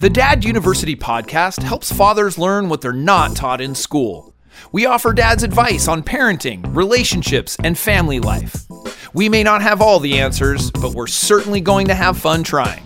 The Dad University podcast helps fathers learn what they're not taught in school. We offer dads advice on parenting, relationships, and family life. We may not have all the answers, but we're certainly going to have fun trying.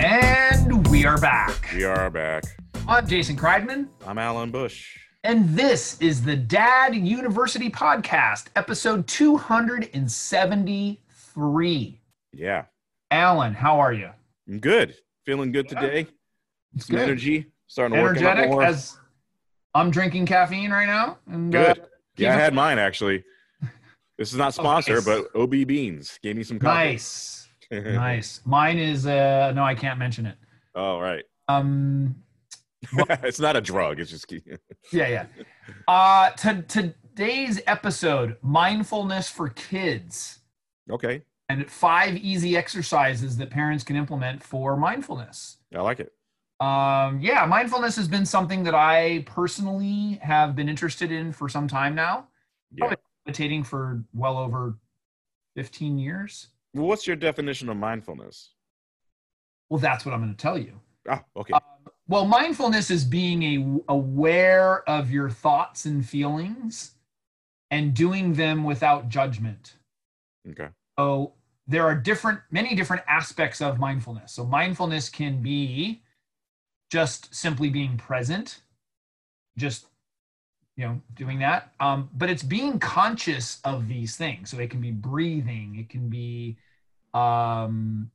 And we are back. We are back. I'm Jason Kreidman. I'm Alan Bush. And this is the Dad University Podcast, episode 273. Yeah. Alan, how are you? I'm good. Feeling good Yeah. today. It's Some good. energy. Starting to work a lot Energetic more. as I'm drinking caffeine right now. And, uh, Good. Yeah, I had mine actually. This is not sponsored, nice. but OB Beans gave me some coffee. nice. nice. Mine is uh no, I can't mention it. All right. Um it's not a drug. It's just yeah, yeah. Uh to today's episode, mindfulness for kids. okay. And five easy exercises that parents can implement for mindfulness. I like it. Um, yeah, mindfulness has been something that I personally have been interested in for some time now. Yeah. Meditating for well over 15 years. Well, what's your definition of mindfulness? Well, that's what I'm going to tell you. Ah, okay. Um, well, mindfulness is being a, aware of your thoughts and feelings and doing them without judgment. okay. So there are different, many different aspects of mindfulness. So mindfulness can be just simply being present, just you know doing that. Um, but it's being conscious of these things. So it can be breathing, it can be um,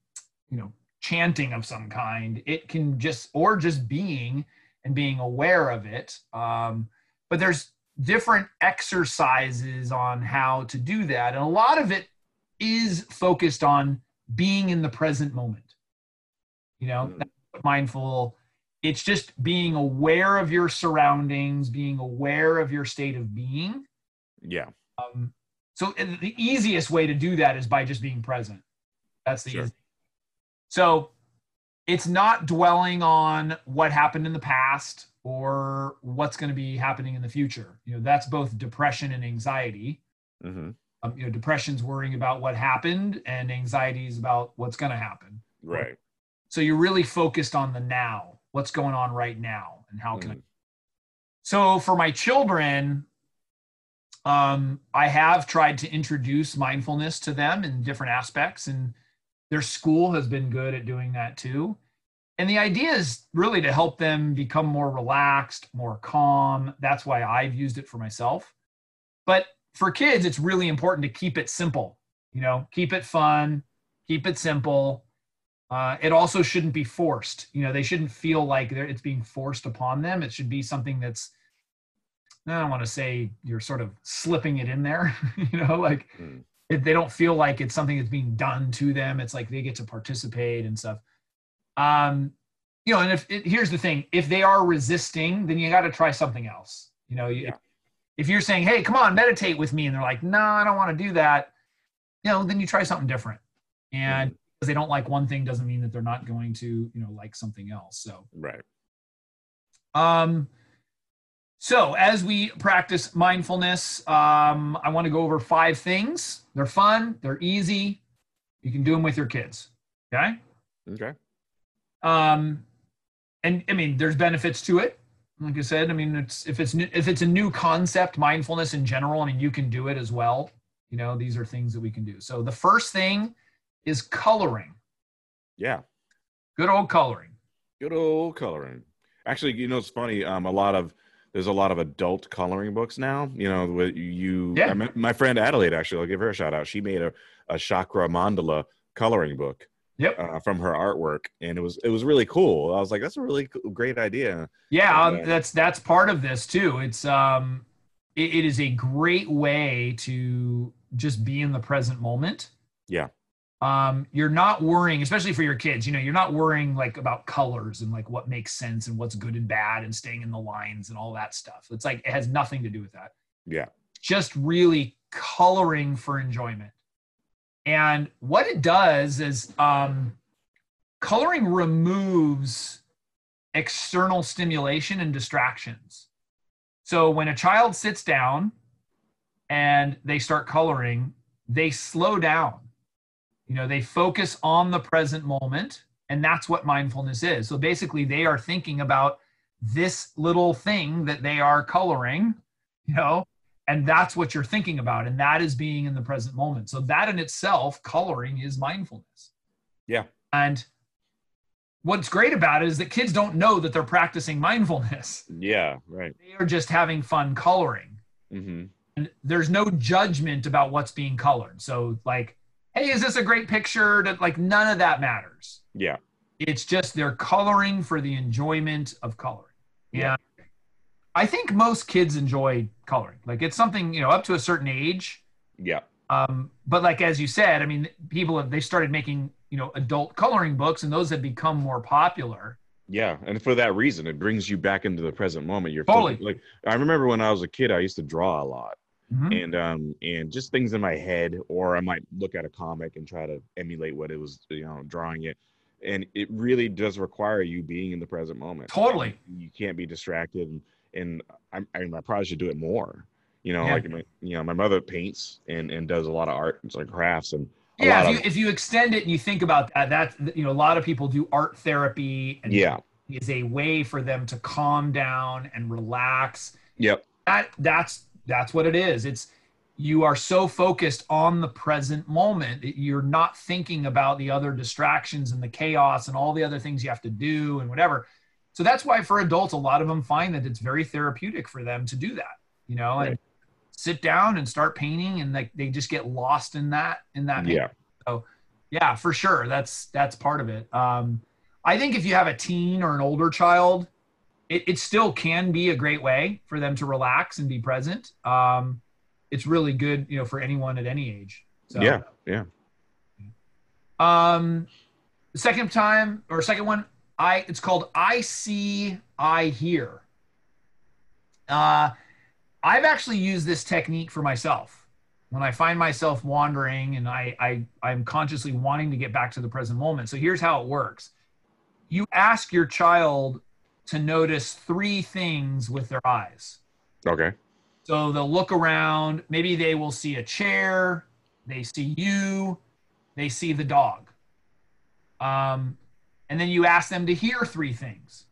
you know chanting of some kind. It can just or just being and being aware of it. Um, but there's different exercises on how to do that, and a lot of it is focused on being in the present moment. You know, Mm. mindful. It's just being aware of your surroundings, being aware of your state of being. Yeah. Um, so the easiest way to do that is by just being present. That's the Sure. easy. So it's not dwelling on what happened in the past or what's going to be happening in the future. You know, that's both depression and anxiety hmm um, you know depression's worrying about what happened and anxiety is about what's going to happen Right. so you're really focused on the now what's going on right now and how can I Mhm. so for my children um, i have tried to introduce mindfulness to them in different aspects and their school has been good at doing that too and the idea is really to help them become more relaxed more calm that's why i've used it for myself but for kids it's really important to keep it simple you know keep it fun keep it simple. Uh, it also shouldn't be forced. You know they shouldn't feel like they're, it's being forced upon them. It should be something that's i don't want to say you're sort of slipping it in there you know like Mm. if they don't feel like it's something that's being done to them it's like they get to participate and stuff. Um you know and if it, here's the thing. If they are resisting then you got to try something else. You know you, Yeah. If you're saying hey come on meditate with me and they're like no i don't want to do that you know then you try something different and because they don't like one thing doesn't mean that they're not going to you know like something else so Right. um, so as we practice mindfulness, um, I want to go over five things. They're fun, they're easy. You can do them with your kids. Okay. Okay. Um, and I mean, there's benefits to it. Like I said, I mean, it's if it's new, if it's a new concept, mindfulness in general. I mean, you can do it as well. You know, these are things that we can do. So the first thing is coloring. Yeah. Good old coloring. Good old coloring. Actually, you know, it's funny. Um, a lot of there's a lot of adult coloring books now. You know, with you. Yeah. I my friend Adelaide. Actually, I'll give her a shout out. She made a a chakra mandala coloring book Yep. uh, from her artwork, and it was it was really cool. I was like, that's a really great idea. Yeah, And, um, uh, that's that's part of this too. It's um, it, it is a great way to just be in the present moment. Yeah. Um, you're not worrying, especially for your kids. You know, you're not worrying like about colors and like what makes sense and what's good and bad and staying in the lines and all that stuff. It's like it has nothing to do with that. Yeah. Just really coloring for enjoyment. And what it does is um, coloring removes external stimulation and distractions. So when a child sits down and they start coloring, they slow down You know, they focus on the present moment, and that's what mindfulness is. So basically, they are thinking about this little thing that they are coloring, you know, and that's what you're thinking about. And that is being in the present moment. So that in itself, coloring is mindfulness. Yeah. And what's great about it is that kids don't know that they're practicing mindfulness. Yeah, right. They are just having fun coloring. Mm-hmm. And there's no judgment about what's being colored. So, like, hey, is this a great picture? That like none of that matters. Yeah. It's just they're coloring for the enjoyment of coloring. Yeah. Yeah. I think most kids enjoy coloring. Like it's something, you know, up to a certain age. Yeah. Um, but like as you said, I mean, people have they started making, you know, adult coloring books and those have become more popular. Yeah, and for that reason, it brings you back into the present moment. You're Totally. like I remember when I was a kid, I used to draw a lot, Mhm. and um and just things in my head, or I might look at a comic and try to emulate what it was, you know, drawing it, and it really does require you being in the present moment. Totally. you can't be distracted, and, and I, I, mean, I probably should do it more. You know, Yeah. like my, you know, my mother paints and and does a lot of art and like crafts and Yeah, if you, of if you extend it and you think about that, that's you know, a lot of people do art therapy and yeah, is a way for them to calm down and relax. yep, That that's that's what it is. It's you are so focused on the present moment that you're not thinking about the other distractions and the chaos and all the other things you have to do and whatever. So that's why for adults, a lot of them find that it's very therapeutic for them to do that, you know, and sit down and start painting and like they just get lost in that in that painting. yeah, So yeah for sure. That's that's part of it. Um i think if you have a teen or an older child it, it still can be a great way for them to relax and be present. Um it's really good you know for anyone at any age. So yeah, yeah. um the second time or second one i it's called i see i hear uh i've actually used this technique for myself when i find myself wandering and i i i'm consciously wanting to get back to the present moment so here's how it works you ask your child to notice three things with their eyes Okay. so they'll look around. Maybe they will see a chair. They see you. They see the dog. Um, and then you ask them to hear three things.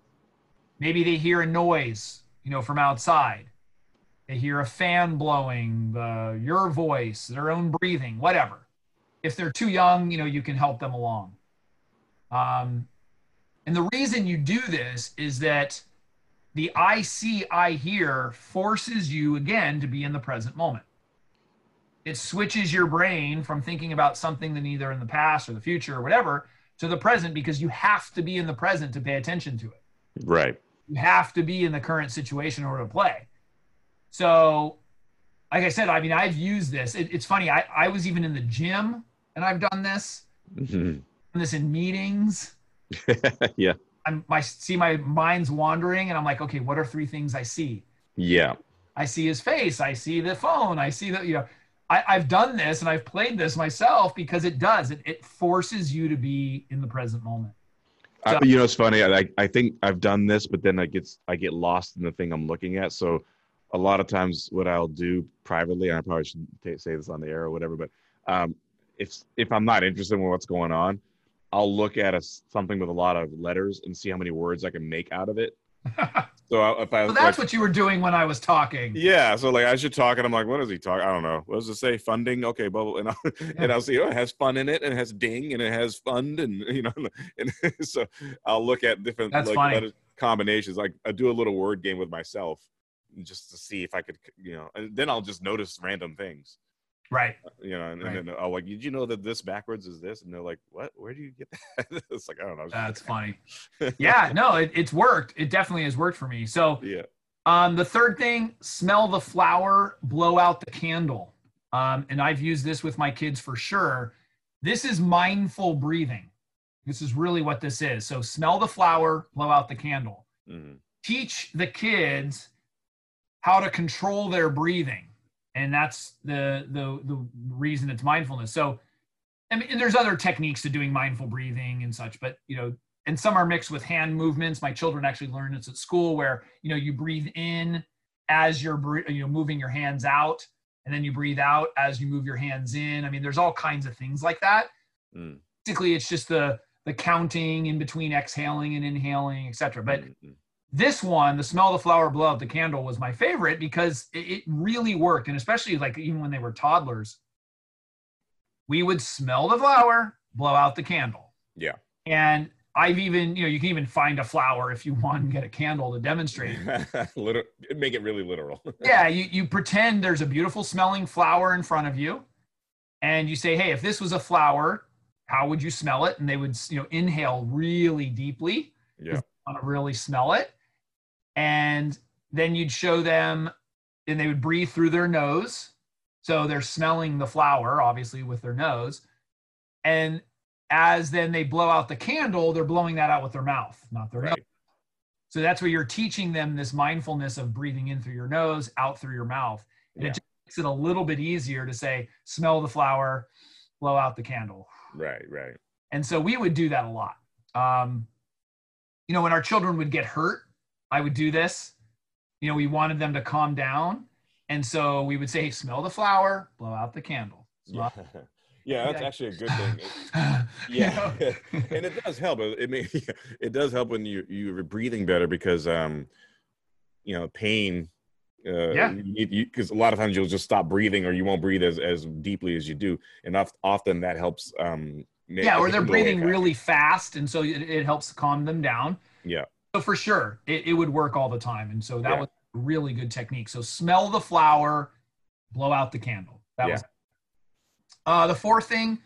Maybe they hear a noise, you know, from outside. They hear a fan blowing, the your voice, their own breathing, whatever. If they're too young, you know, you can help them along. Um, and the reason you do this is that the I see, I hear forces you again to be in the present moment. It switches your brain from thinking about something that either in the past or the future or whatever to the present because you have to be in the present to pay attention to it. Right. You have to be in the current situation in order to play. So, like I said, I mean, I've used this. It, it's funny. I, I was even in the gym and I've done this. Mhm. Done this in meetings. yeah. I'm I see my mind's wandering and I'm like, okay, what are three things I see? Yeah. I see his face. I see the phone. I see the, you know, I, I've done this and I've played this myself because it does. It, it forces you to be in the present moment. I, you know, it's funny. I I think I've done this, but then I get I get lost in the thing I'm looking at. So a lot of times, what I'll do privately, and I probably shouldn't say this on the air or whatever, but um, if if I'm not interested in what's going on, I'll look at a, something with a lot of letters and see how many words I can make out of it. So I, if I so that's like, what you were doing when I was talking. yeah, so like I should talk, and I'm like, what is he talking? I don't know. What does it say? Funding? Okay, bubble, and I'll, and I'll see. Oh, it has fun in it, and it has ding, and it has fund, and you know, and so I'll look at different That's like combinations. Like I do a little word game with myself, just to see if I could, you know, and then I'll just notice random things, Right. you know, and, Right. and then I'll like, did you know that this backwards is this? And they're like, what? Where do you get that? it's like I don't know. That's funny. Yeah, no, it, it's worked. It definitely has worked for me. So yeah. Um, the third thing, smell the flower, blow out the candle. Um, and I've used this with my kids for sure. This is mindful breathing. This is really what this is. So smell the flower, blow out the candle. Mhm. Teach the kids how to control their breathing. And that's the the the reason it's mindfulness. So I mean, and there's other techniques to doing mindful breathing and such, but you know, and some are mixed with hand movements. My children actually learn this at school, where you know you breathe in as you're you know moving your hands out, and then you breathe out as you move your hands in. I mean, there's all kinds of things like that. Mm. Basically, it's just the the counting in between exhaling and inhaling, etc. But Mm, mm. This one, the smell of the flower, blow out the candle, was my favorite because it, it really worked, and especially like even when they were toddlers, we would smell the flower, blow out the candle. Yeah. And I've even, you know, you can even find a flower if you want and get a candle to demonstrate. Liter- make it really literal. yeah, you, you pretend there's a beautiful smelling flower in front of you, and you say, hey, if this was a flower, how would you smell it? And they would, you know, inhale really deeply yeah. want to really smell it. And then you'd show them, and they would breathe through their nose. So they're smelling the flower, obviously, with their nose. And as then they blow out the candle, they're blowing that out with their mouth, not their nose. So that's where you're teaching them this mindfulness of breathing in through your nose, out through your mouth. And Yeah. it just makes it a little bit easier to say, smell the flower, blow out the candle. Right. Right. And so we would do that a lot. Um, you know, when our children would get hurt, I would do this. You know, we wanted them to calm down. And so we would say, smell the flower, blow out the candle. Yeah. Yeah. That's Yeah. actually a good thing. Yeah and it does help it, may, it does help when you you're breathing better because um you know pain uh Yeah. because a lot of times you'll just stop breathing or you won't breathe as, as deeply as you do and oft, often that helps um yeah, or they're them go away breathing really fast. And so it, it helps calm them down. yeah So for sure, it, it would work all the time. And so that Yeah. was a really good technique. So smell the flower, blow out the candle. That Yeah. was uh, the fourth thing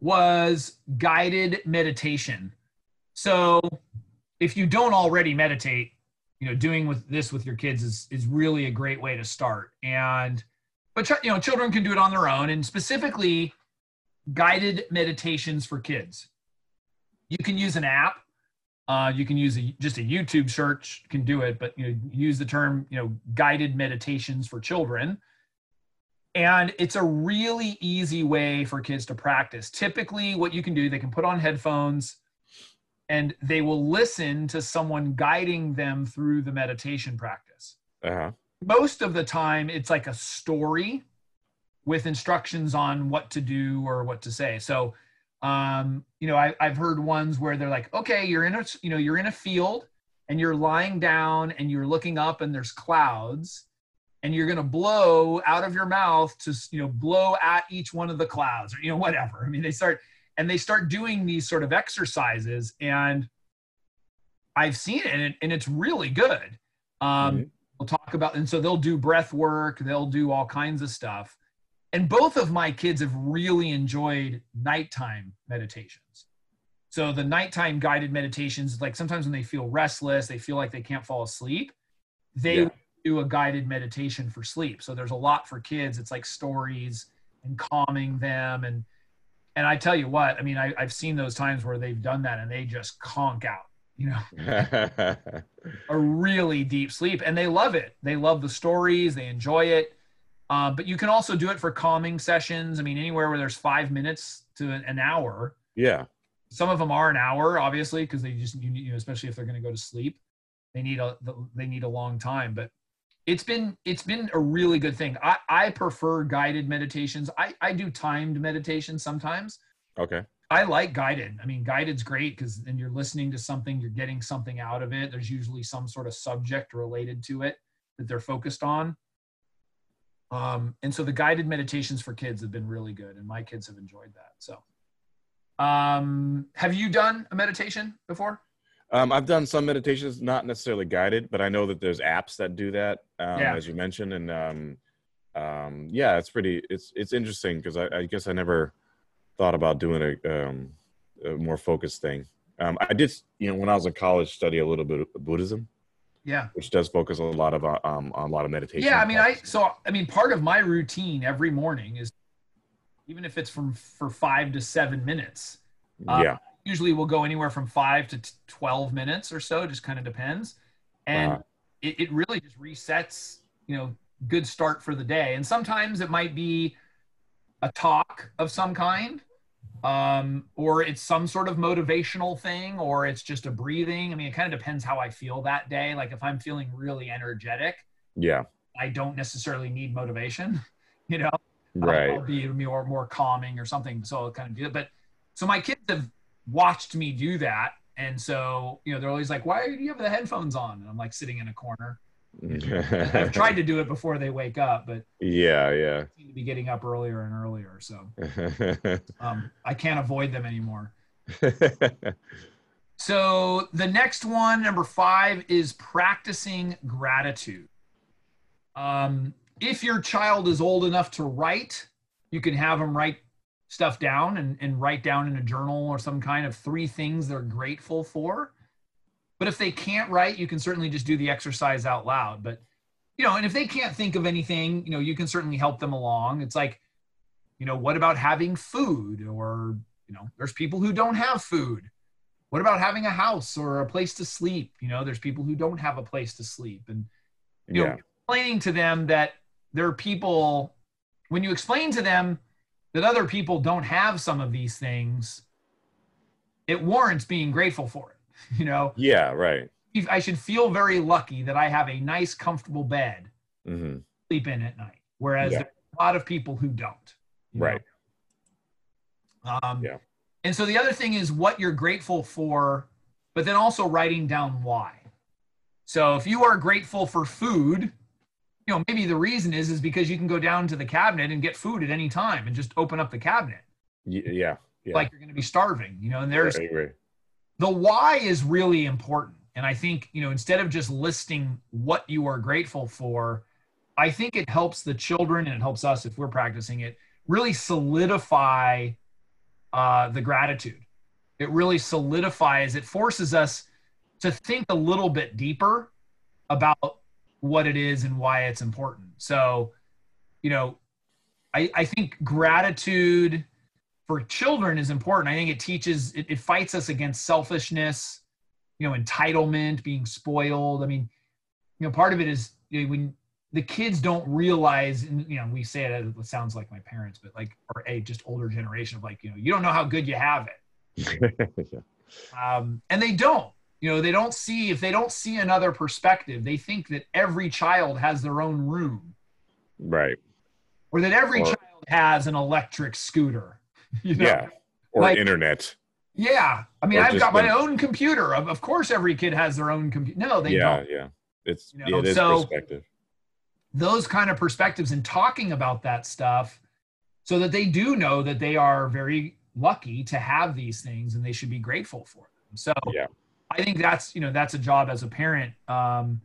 was guided meditation. So if you don't already meditate, you know, doing with this with your kids is is really a great way to start. And but you know, children can do it on their own, and specifically guided meditations for kids. You can use an app. Uh, you can use a, just a YouTube search can do it, but you know, use the term you know guided meditations for children. And it's a really easy way for kids to practice. Typically, what you can do, they can put on headphones and they will listen to someone guiding them through the meditation practice. uh-huh Most of the time, it's like a story with instructions on what to do or what to say. So, um, you know, I, I've heard ones where they're like, okay, you're in a, you know, you're in a field and you're lying down and you're looking up and there's clouds and you're going to blow out of your mouth to, you know, blow at each one of the clouds or, you know, whatever. I mean, they start, and they start doing these sort of exercises and I've seen it and, it, and it's really good. Um, Mhm. We'll talk about, and so they'll do breath work, they'll do all kinds of stuff. And both of my kids have really enjoyed nighttime meditations. So the nighttime guided meditations, like sometimes when they feel restless, they feel like they can't fall asleep, they Yeah. do a guided meditation for sleep. So there's a lot for kids. It's like stories and calming them and and I tell you what, I mean, I, I've seen those times where they've done that and they just conk out, you know, a really deep sleep and they love it. They love the stories, they enjoy it. Uh, but you can also do it for calming sessions. I mean, anywhere where there's five minutes to an, an hour. yeah Some of them are an hour, obviously, because they just, you, you know, especially if they're going to go to sleep, they need a they need a long time. But it's been it's been a really good thing. I I prefer guided meditations. I I do timed meditation sometimes. okay I like guided. I mean, guided's great because then you're listening to something, you're getting something out of it. There's usually some sort of subject related to it that they're focused on. Um, and so the guided meditations for kids have been really good, and my kids have enjoyed that. So, um, have you done a meditation before? Um, I've done some meditations, not necessarily guided, but I know that there's apps that do that, um, Yeah. as you mentioned, and um, um, yeah, it's pretty. It's it's interesting because I, I guess I never thought about doing a, um, a more focused thing. Um, I did, you know, when I was in college, study a little bit of Buddhism, Yeah. which does focus a lot of uh, um, on a lot of meditation. Yeah, I mean, I so I mean, part of my routine every morning is, even if it's from for five to seven minutes, uh, yeah, usually we'll go anywhere from five to t- 12 minutes or so just kind of depends and Wow. it, it really just resets you know good start for the day and sometimes it might be a talk of some kind um, or it's some sort of motivational thing or it's just a breathing i mean it kind of depends how i feel that day like if i'm feeling really energetic yeah, i don't necessarily need motivation you know right. I'll be more more calming or something. So I'll kind of do it. But so my kids have watched me do that. And so, you know, they're always like, why do you have the headphones on? And I'm like sitting in a corner. I've tried to do it before they wake up, but yeah, yeah. seem to be getting up earlier and earlier. So um, I can't avoid them anymore. So the next one, number five, is practicing gratitude. Um, if your child is old enough to write, you can have them write stuff down and, and write down in a journal or some kind of three things they're grateful for. But if they can't write, you can certainly just do the exercise out loud. But, you know, and if they can't think of anything, you know, you can certainly help them along. It's like, you know, what about having food? Or, you know, there's people who don't have food. What about having a house or a place to sleep? You know, there's people who don't have a place to sleep. And, you yeah. know, explaining to them that there are people, when you explain to them that other people don't have some of these things, it warrants being grateful for it. You know, Yeah, right. I should feel very lucky that I have a nice, comfortable bed hmm to sleep in at night, whereas Yeah. there are a lot of people who don't. Right. Um, Yeah. And so the other thing is what you're grateful for, but then also writing down why. So if you are grateful for food, you know maybe the reason is is because you can go down to the cabinet and get food at any time and just open up the cabinet yeah. Yeah. like you're going to be starving. You know, and there's. The why is really important. And I think, you know, instead of just listing what you are grateful for, I think it helps the children and it helps us if we're practicing it really solidify uh, the gratitude. It really solidifies, it forces us to think a little bit deeper about what it is and why it's important. So, you know, I, I think gratitude for children is important. I think it teaches, it, it fights us against selfishness, you know, entitlement, being spoiled. I mean, you know, part of it is you know, when the kids don't realize, and you know, we say it, it sounds like my parents, but like, or a just older generation of like, you know, you don't know how good you have it. yeah. Um, and they don't, you know, they don't see, if they don't see another perspective, they think that every child has their own room Right. or that every Or- child has an electric scooter. You know? Yeah. Or Like- internet. Yeah. I mean, Or I've got my the- own computer. Of, of course, every kid has their own computer. No, they yeah. don't. Yeah. It's You yeah, know, it is so- perspective. Those kind of perspectives and talking about that stuff so that they do know that they are very lucky to have these things and they should be grateful for them. So Yeah. I think that's, you know, that's a job as a parent. Um,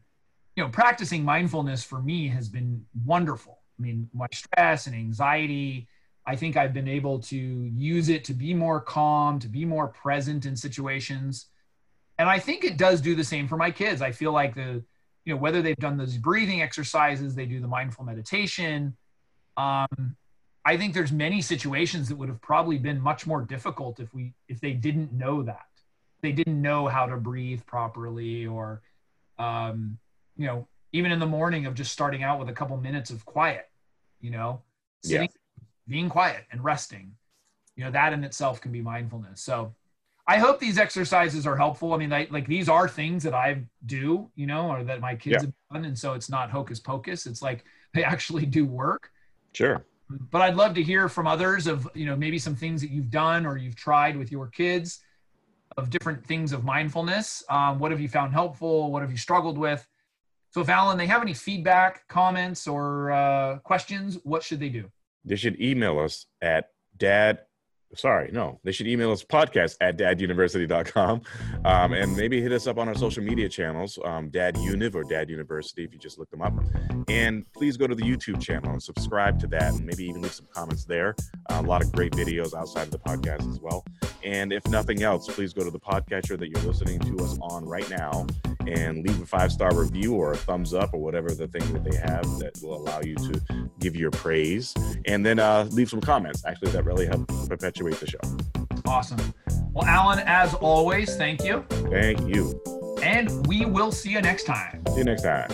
you know, practicing mindfulness for me has been wonderful. I mean, my stress and anxiety, I think I've been able to use it to be more calm, to be more present in situations. And I think it does do the same for my kids. I feel like the, you know, whether they've done those breathing exercises, they do the mindful meditation. Um, I think there's many situations that would have probably been much more difficult if we if they didn't know that. They didn't know how to breathe properly or um, you know, even in the morning of just starting out with a couple minutes of quiet, you know, Yeah. Being quiet and resting. You know, that in itself can be mindfulness. So I hope these exercises are helpful. I mean, like, like these are things that I do, you know, or that my kids Yeah. have done. And so it's not hocus pocus. It's like they actually do work. Sure. But I'd love to hear from others of, you know, maybe some things that you've done or you've tried with your kids of different things of mindfulness. Um, what have you found helpful? What have you struggled with? So if Alan, they have any feedback, comments, or uh, questions, what should they do? They should email us at dad. Sorry, no. They should email us podcast at daduniversity.com um, and maybe hit us up on our social media channels, um, Dad Univ or Dad University, if you just look them up. And please go to the YouTube channel and subscribe to that and maybe even leave some comments there. Uh, a lot of great videos outside of the podcast as well. And if nothing else, please go to the podcatcher that you're listening to us on right now and leave a five star review or a thumbs up or whatever the thing that they have that will allow you to give your praise. And then uh, leave some comments. Actually, that really helps perpetuate the show. Awesome. Well, Alan, as always, thank you. Thank you. And we will see you next time. See you next time.